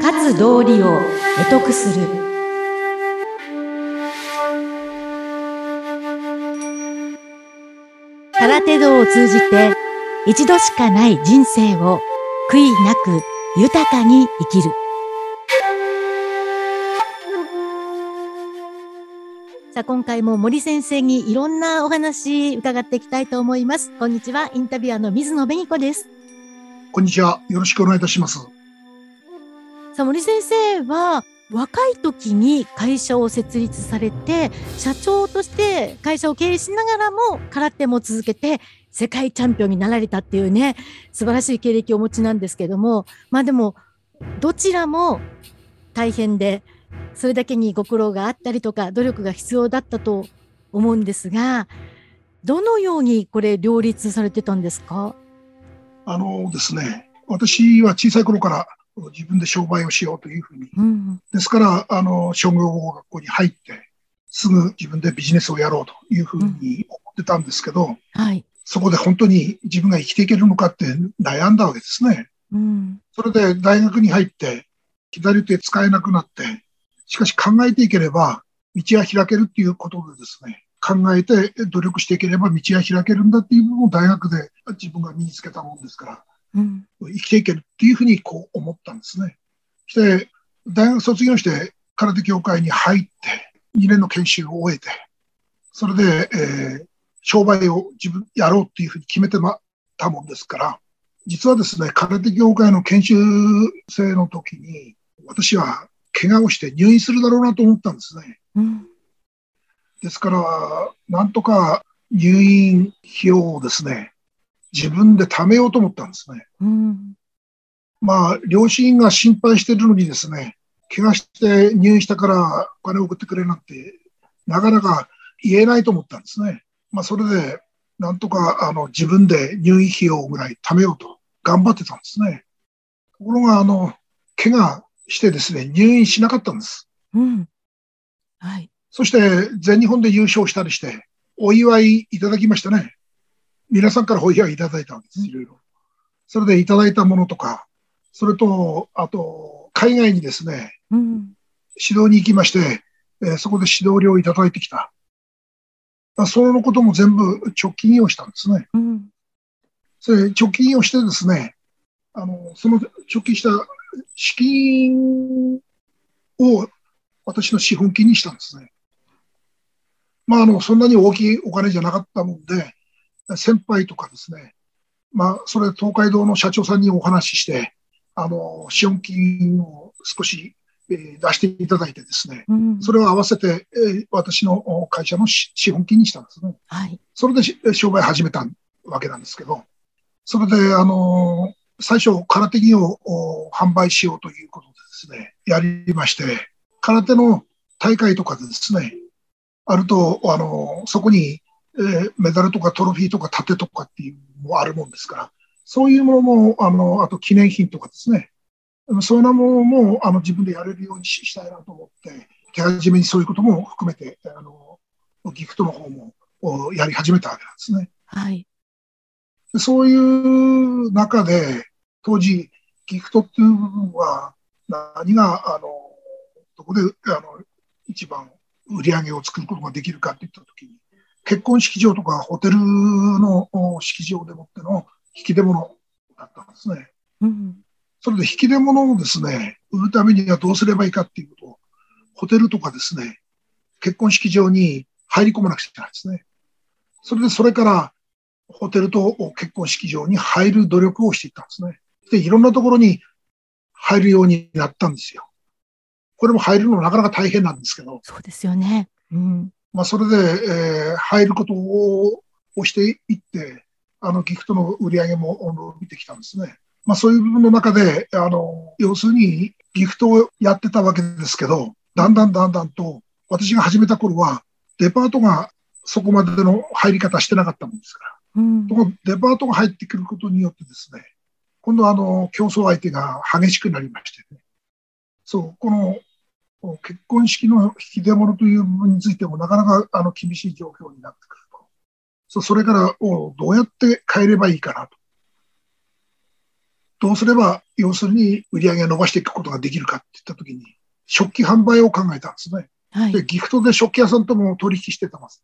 勝つ道理を得得する。空手道を通じて一度しかない人生を悔いなく豊かに生きる。さあ今回も森先生にいろんなお話伺っていきたいと思います。こんにちはインタビュアーの水野紅子です。こんにちは。よろしくお願いいたします。さあ森先生は若い時に会社を設立されて社長として会社を経営しながらも空手も続けて世界チャンピオンになられたっていうね素晴らしい経歴をお持ちなんですけどもまあでもどちらも大変でそれだけにご苦労があったりとか努力が必要だったと思うんですがどのようにこれ両立されてたんですか？あのですね私は小さい頃から自分で商売をしようというふうに。うん、ですから、あの、商業学校に入って、すぐ自分でビジネスをやろうというふうに思ってたんですけど、うんはい、そこで本当に自分が生きていけるのかって悩んだわけですね。うん、それで大学に入って、左手使えなくなって、しかし考えていければ、道は開けるっていうことでですね、考えて努力していければ道は開けるんだっていう部分を大学で自分が身につけたもんですから、うん、生きていけるっていうふうにこう思ったんですね。そして、大学卒業して空手協会に入って、2年の研修を終えて、それで、えー、商売を自分やろうっていうふうに決めてまたもんですから、実はですね、空手協会の研修生の時に、私は怪我をして入院するだろうなと思ったんですね。うん、ですから、なんとか入院費用をですね、自分で貯めようと思ったんですね。うん、まあ、両親が心配してるのにですね、怪我して入院したからお金を送ってくれなんて、なかなか言えないと思ったんですね。まあ、それで、なんとかあの自分で入院費用ぐらい貯めようと頑張ってたんですね。ところが、あの、怪我してですね、入院しなかったんです。うん。はい。そして、全日本で優勝したりして、お祝いいただきましたね。皆さんからお祝いいただいたんです、いろいろ。それでいただいたものとか、それと、あと、海外にですね、うん、指導に行きまして、えー、そこで指導料をいただいてきた。そのことも全部直近をしたんですね。うん、それ直近をしてですね、あの、その直近した資金を私の資本金にしたんですね。まあ、あの、そんなに大きいお金じゃなかったもんで、先輩とかですね、まあ、それ東海道の社長さんにお話しして、あの、資本金を少し、えー、出していただいてですね、うん、それを合わせて、えー、私の会社の資本金にしたんですね。はい。それで商売始めたわけなんですけど、それで、あの、最初、空手着を販売しようということでですね、やりまして、空手の大会とかでですね、あると、あの、そこにえー、メダルとかトロフィーとか盾とかっていうのもあるもんですから、そういうものも、あの、あと記念品とかですね、そういうものもあの自分でやれるようにしたいなと思って、手始めにそういうことも含めて、あの、ギフトの方もやり始めたわけなんですね。はい。そういう中で、当時、ギフトっていう部分は、何が、あの、どこで、あの、一番売り上げを作ることができるかっていったときに、結婚式場とかホテルの式場でもっての引き出物だったんですね。うん、それで引き出物をですね、売るためにはどうすればいいかっていうことを、ホテルとかですね、結婚式場に入り込まなくちゃいけないですね。それでそれからホテルと結婚式場に入る努力をしていったんですね。で、いろんなところに入るようになったんですよ。これも入るのなかなか大変なんですけど。そうですよね。うん。まあ、それで、えー、入ることをしていって、あの、ギフトの売り上げも伸びてきたんですね。まあ、そういう部分の中で、あの、要するにギフトをやってたわけですけど、だんだんだんだんと、私が始めた頃は、デパートがそこまでの入り方してなかったもんですから。うん、デパートが入ってくることによってですね、今度はあの、競争相手が激しくなりましてね。そう、この結婚式の引き出物という部分についてもなかなかあの厳しい状況になってくると。そそれからどうやって変えればいいかなと。どうすれば、要するに売り上げを伸ばしていくことができるかって言ったときに、食器販売を考えたんですね。はい、で、ギフトで食器屋さんとも取引してたます。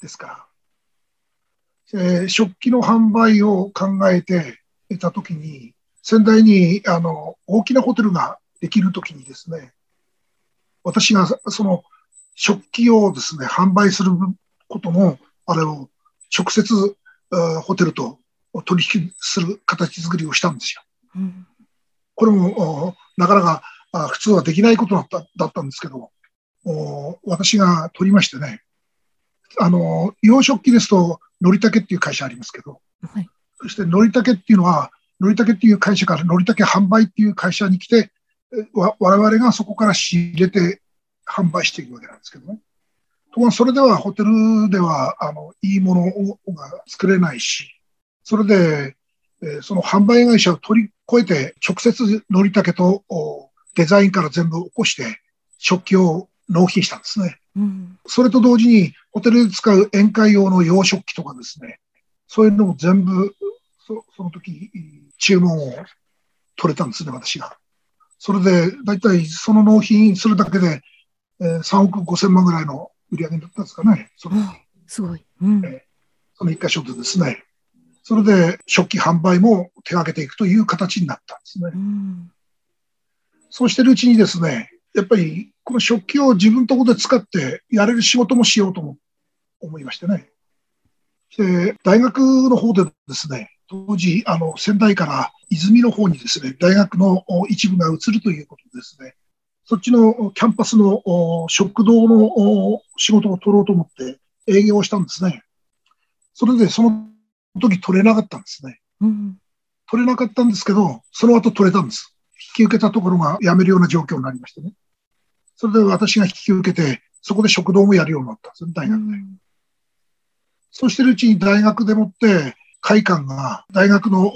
ですから、えー、食器の販売を考えていたときに、仙台にあの大きなホテルができるときにですね、私がその食器をですね、販売することの、あれを直接ホテルと取引する形作りをしたんですよ。うん、これもなかなか普通はできないことだっただったんですけど、私が取りましてね、あの、洋食器ですと、のりたけっていう会社ありますけど、はい、そしてのりたけっていうのは、のりたけっていう会社からのりたけ販売っていう会社に来て、わ我々がそこから仕入れて販売していくわけなんですけどね。ところがそれではホテルではあのいいものが作れないし、それで、えー、その販売会社を取り越えて直接のりたけとデザインから全部起こして食器を納品したんですね。うん、それと同時にホテルで使う宴会用の洋食器とかですね、そういうのも全部そその時注文を取れたんですね、私が。それで、だいたいその納品するだけで、えー、3億5千万ぐらいの売り上げだったんですかね。そのすごい。うん、えー、その一箇所でですね。それで食器販売も手掛けていくという形になったんですね。うん、そうしてるうちにですね、やっぱりこの食器を自分のところで使ってやれる仕事もしようと思いましてね。で、大学の方でですね、当時、あの、仙台から泉の方にですね、大学の一部が移るということですね、そっちのキャンパスの食堂の仕事を取ろうと思って営業をしたんですね。それでその時取れなかったんですね。うん、取れなかったんですけど、その後取れたんです。引き受けたところが辞めるような状況になりましてね。それで私が引き受けて、そこで食堂もやるようになったんです大学で。うん、そうしてるうちに大学でもって、会館が、大学の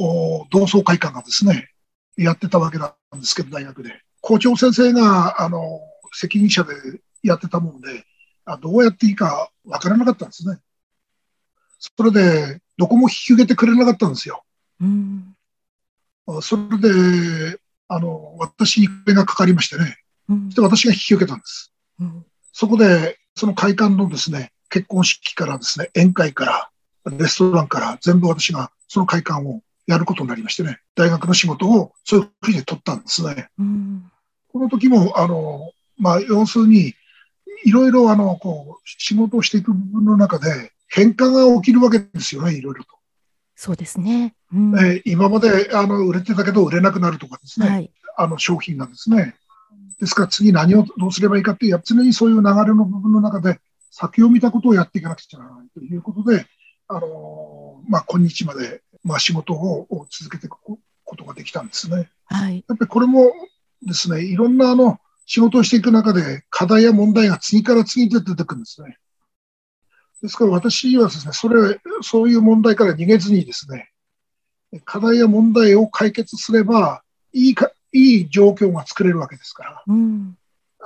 同窓会館がですね、やってたわけなんですけど、大学で。校長先生が、あの、責任者でやってたもんで、あどうやっていいかわからなかったんですね。それで、どこも引き受けてくれなかったんですよ。うん、それで、あの、私にこれがかかりましてね。うん、で私が引き受けたんです。うん、そこで、その会館のですね、結婚式からですね、宴会から、レストランから全部私がその会館をやることになりましてね、大学の仕事をそういうふうに取ったんですね。うん、この時も、あの、まあ、要するに、いろいろあの、こう、仕事をしていく部分の中で変化が起きるわけですよね、いろいろと。そうですね。うん、えー、今まであの売れてたけど売れなくなるとかですね、はい、あの商品がですね。ですから次何をどうすればいいかっていう、常にそういう流れの部分の中で先を見たことをやっていかなくちゃならないということで、あのまあ、今日まで、まあ、仕事を続けていくことができたんですね。はい、やっぱりこれもですね、いろんなあの仕事をしていく中で課題や問題が次から次に出てくるんですね。ですから私はですね、それ、そういう問題から逃げずにですね、課題や問題を解決すれば、いいか、いい状況が作れるわけですから、うん、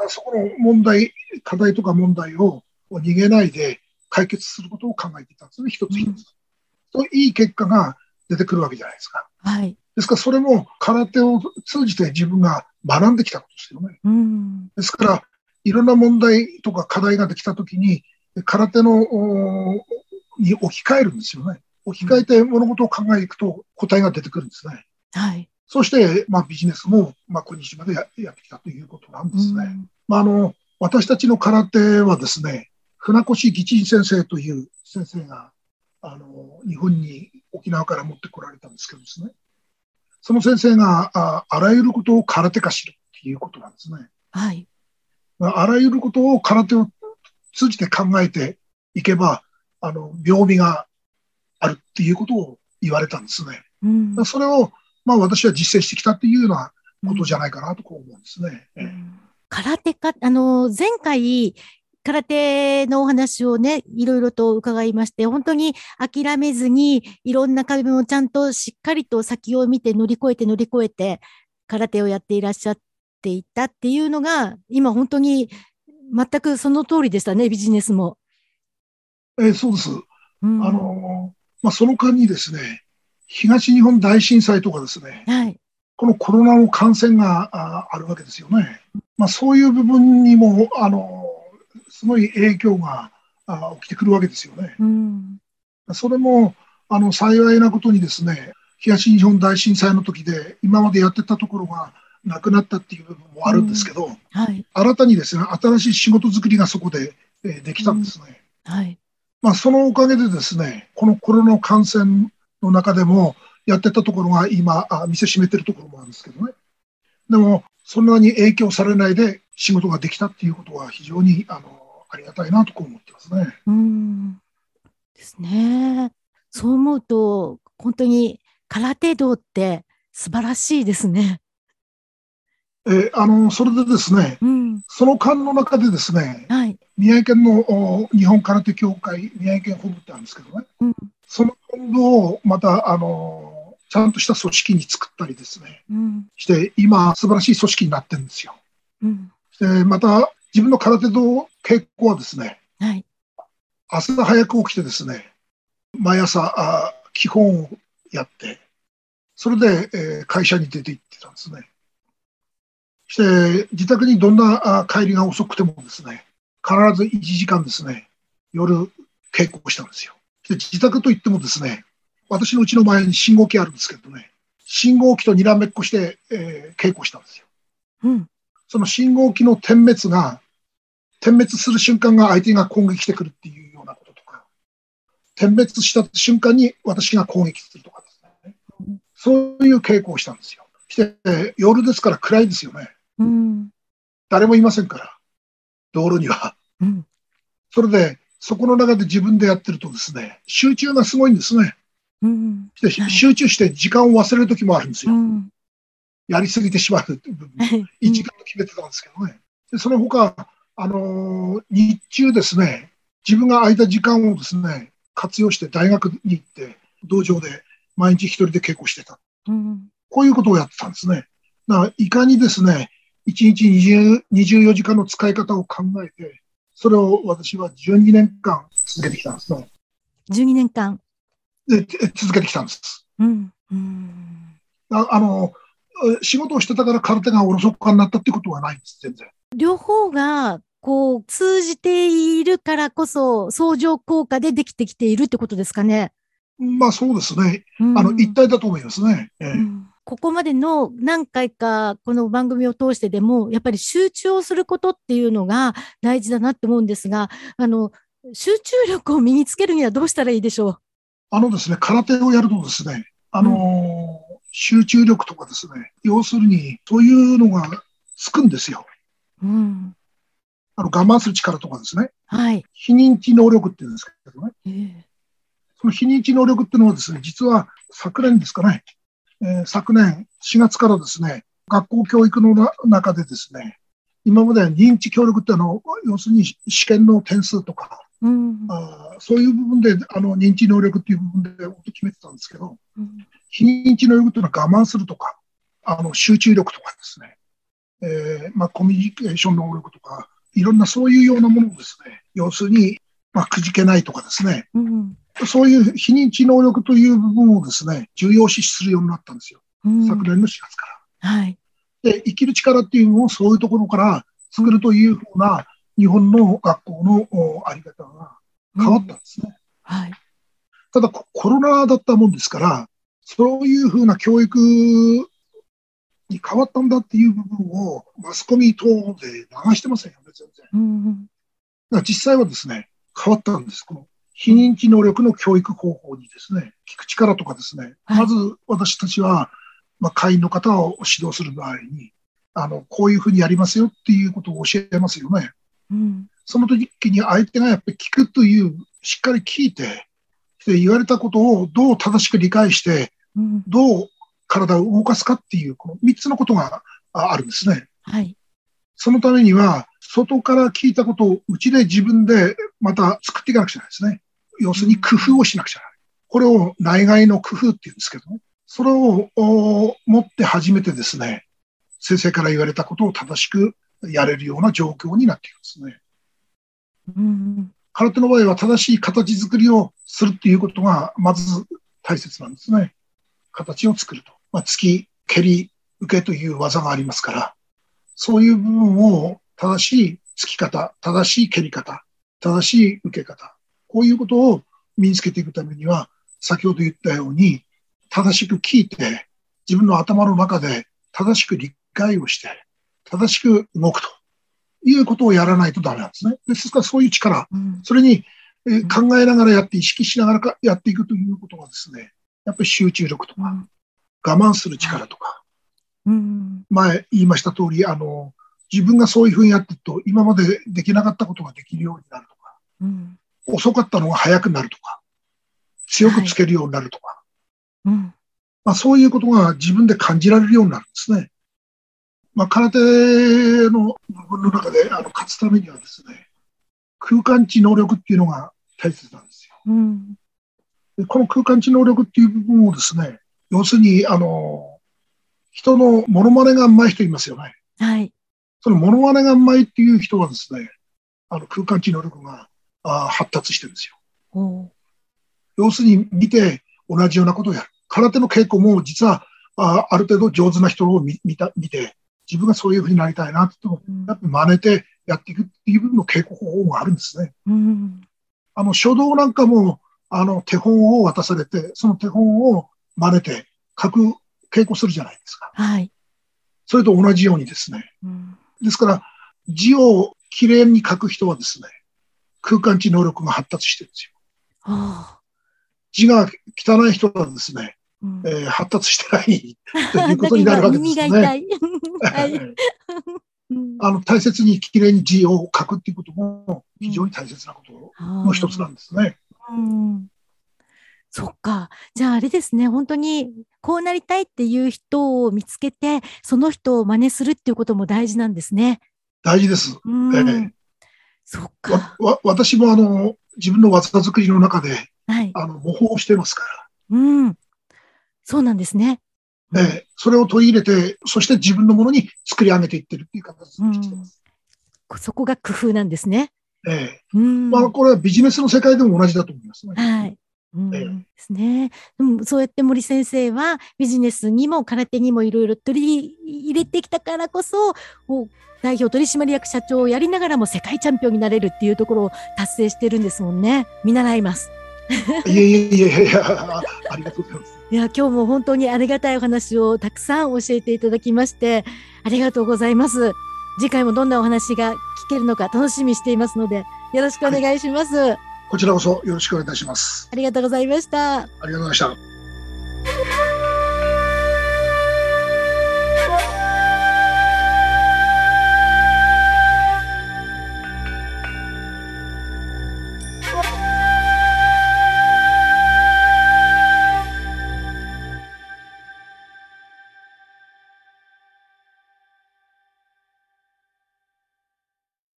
そこの問題、課題とか問題を逃げないで、解決することを考えていたんですね、一つ一つ。と、いい結果が出てくるわけじゃないですか。はい。ですから、それも空手を通じて自分が学んできたことですよね。うん、ですから、いろんな問題とか課題ができたときに、空手のに置き換えるんですよね。置き換えて物事を考えていくと答えが出てくるんですね。はい。そして、まあ、ビジネスも、まあ、今日までややってきたということなんですね。うん、まあ、あの、私たちの空手はですね、船越義珍先生という先生が、あの、日本に沖縄から持ってこられたんですけどですね。その先生が、ああらゆることを空手化しるっていうことなんですね。はい。あらゆることを空手を通じて考えていけば、あの、病味があるっていうことを言われたんですね。うん、それを、まあ私は実践してきたっていうようなことじゃないかなとこう思うんですね。うん、空手か、あの、前回、空手のお話をね、いろいろと伺いまして、本当に諦めずに、いろんな壁もちゃんとしっかりと先を見て乗り越えて乗り越えて、空手をやっていらっしゃっていたっていうのが、今本当に全くその通りでしたね、ビジネスも。えー、そうです。うん、あの、まあ、その間にですね、東日本大震災とかですね、はい、このコロナの感染があるわけですよね。まあ、そういう部分にも、あの、すごい影響が起きてくるわけですよね。うん、それも、あの、幸いなことにですね、東日本大震災の時で、今までやってたところがなくなったっていう部分もあるんですけど、うんはい、新たにですね、新しい仕事作りがそこで、えできたんですね。うん、はい。まあ、そのおかげでですね、このコロナ感染の中でも、やってたところが今、あ店閉めてるところもあるんですけどね。でも、そんなに影響されないで仕事ができたっていうことは非常にあのありがたいなと思ってますね。うんですね。そう思うと、本当に空手道って素晴らしいですね。えあのそれでですね、うん、その間の中でですね、はい、宮城県の日本空手協会宮城県本部ってあるんですけどね、うん、その本部をまたあのちゃんとした組織に作ったりですね、うん、して今素晴らしい組織になってるんですよ。うん、でまた自分の空手道稽古はですね、はい、朝早く起きてですね毎朝あ基本をやってそれで、えー、会社に出て行ってたんですね。して自宅にどんなあ帰りが遅くてもですね必ず1時間ですね夜稽古をしたんですよ。で自宅といってもですね私のうちの前に信号機あるんですけどね、信号機とにらめっこして、えー、稽古したんですよ。うん。その信号機の点滅が、点滅する瞬間が相手が攻撃してくるっていうようなこととか、点滅した瞬間に私が攻撃するとかですね。うん、そういう稽古をしたんですよ。して、夜ですから暗いですよね。うん。誰もいませんから、道路には。うん。それで、そこの中で自分でやってるとですね、集中がすごいんですね。うん、集中して時間を忘れる時もあるんですよ。うん、やりすぎてしまうっていう部分、1時間と決めてたんですけどね。でその他、あのー、日中ですね、自分が空いた時間をですね、活用して大学に行って、道場で毎日一人で稽古してた。うん、こういうことをやってたんですね。だからいかにですね、1日20 24時間の使い方を考えて、それを私は12年間続けてきたんですね。12年間で続けてきたんです。うん、うんああの仕事をしてたから空手がおろそかになったってことはないんです、全然。両方がこう通じているからこそ相乗効果でできてきているってことですかね。まあそうですね。うん、あの一体だと思いますね。えー、うんここまでの何回かこの番組を通してでも、やっぱり集中をすることっていうのが大事だなって思うんですが、あの、集中力を身につけるにはどうしたらいいでしょう？あのですね、空手をやるとですね、あのーうん、集中力とかですね、要するに、そういうのがつくんですよ。うん。あの、我慢する力とかですね。はい。非認知能力って言うんですけどね。えー、その非認知能力っていうのはですね、実は昨年ですかね、えー、昨年4月からですね、学校教育の中でですね、今までは認知協力ってあの、要するに試験の点数とか、うん、あそういう部分であの認知能力っていう部分で決めてたんですけど、うん、非認知能力というのは我慢するとか、あの集中力とかですね、えーまあ、コミュニケーション能力とか、いろんなそういうようなものをですね、要するに、まあ、くじけないとかですね、うん、そういう非認知能力という部分をですね、重要視するようになったんですよ。昨年の4月から。はい。で、生きる力っていうのをそういうところから作るというふうな日本の学校のあり方が変わったんですね。うん、はい。ただコロナだったもんですから、そういうふうな教育に変わったんだっていう部分をマスコミ等で流してませんよね、全然。うんうん、実際はですね、変わったんです。この非認知能力の教育方法にですね、聞く力とかですね、はい、まず私たちは、まあ、会員の方を指導する場合に、あの、こういうふうにやりますよっていうことを教えますよね。うん、その時に相手がやっぱり聞くという、しっかり聞いて、で言われたことをどう正しく理解して、うん、どう体を動かすかっていう、この3つのことがあるんですね。はい。そのためには、外から聞いたことをうちで自分でまた作っていかなくちゃいけないですね。要するに工夫をしなくちゃいけない。これを内外の工夫っていうんですけどね。それを持って初めてですね、先生から言われたことを正しくやれるような状況になっていますね。うん、空手の場合は正しい形作りをするっていうことがまず大切なんですね。形を作ると。まあ、突き、蹴り、受けという技がありますから、そういう部分を正しい突き方、正しい蹴り方、正しい受け方、こういうことを身につけていくためには、先ほど言ったように、正しく聞いて、自分の頭の中で正しく理解をして、正しく動くということをやらないとダメなんですね。ですからそういう力、うん、それに、え考えながらやって、意識しながらかやっていくということがですね、やっぱり集中力とか、うん、我慢する力とか、うん、前言いました通り、あの、自分がそういうふうにやってると、今までできなかったことができるようになるとか、遅かったのが早くなるとか、強くつけるようになるとか、はい、まあ、そういうことが自分で感じられるようになるんですね。まあ、空手の部分の中であの勝つためにはですね、空間知能力っていうのが大切なんですよ。うん、でこの空間知能力っていう部分をですね、要するに、あの、人のモノマネがうまい人いますよね。はい。そのモノマネがうまいっていう人はですね、あの空間知能力があ発達してるんですよ。要するに見て同じようなことをやる。空手の稽古も実はあある程度上手な人を見見た見て、自分がそういうふうになりたいなって言っても、やっぱ真似てやっていくっていう部分の稽古方法があるんですね。うん、あの書道なんかもあの手本を渡されて、その手本を真似て書く稽古するじゃないですか。はい。それと同じようにですね。うん、ですから、字をきれいに書く人はですね、空間知能力が発達してるんですよ。はあ、字が汚い人はですね、うん、えー、発達してないということになるわけですね。はい、あの大切にきれいに字を書くっていうことも非常に大切なことの一つなんですね。うん、うんそっか。じゃああれですね、本当にこうなりたいっていう人を見つけて、その人を真似するっていうことも大事なんですね。大事です。えー、そっか。わ私もあの自分の技作りの中で、はい、あの模倣してますから。うん。そうなんですね。えー、それを取り入れて、そして自分のものに作り上げていってるっていう形にしてます。うん、そこが工夫なんですね。ええー、まあ、これはビジネスの世界でも同じだと思いますね。はい。うんですね。でもそうやって森先生はビジネスにも空手にもいろいろ取り入れてきたからこそ代表取締役社長をやりながらも世界チャンピオンになれるっていうところを達成してるんですもんね。見習います。いやいやいやいやありがとうございます。いや今日も本当にありがたいお話をたくさん教えていただきましてありがとうございます。次回もどんなお話が聞けるのか楽しみにしていますのでよろしくお願いします。はいこちらこそよろしくお願いいたします。ありがとうございました。ありがとうございました。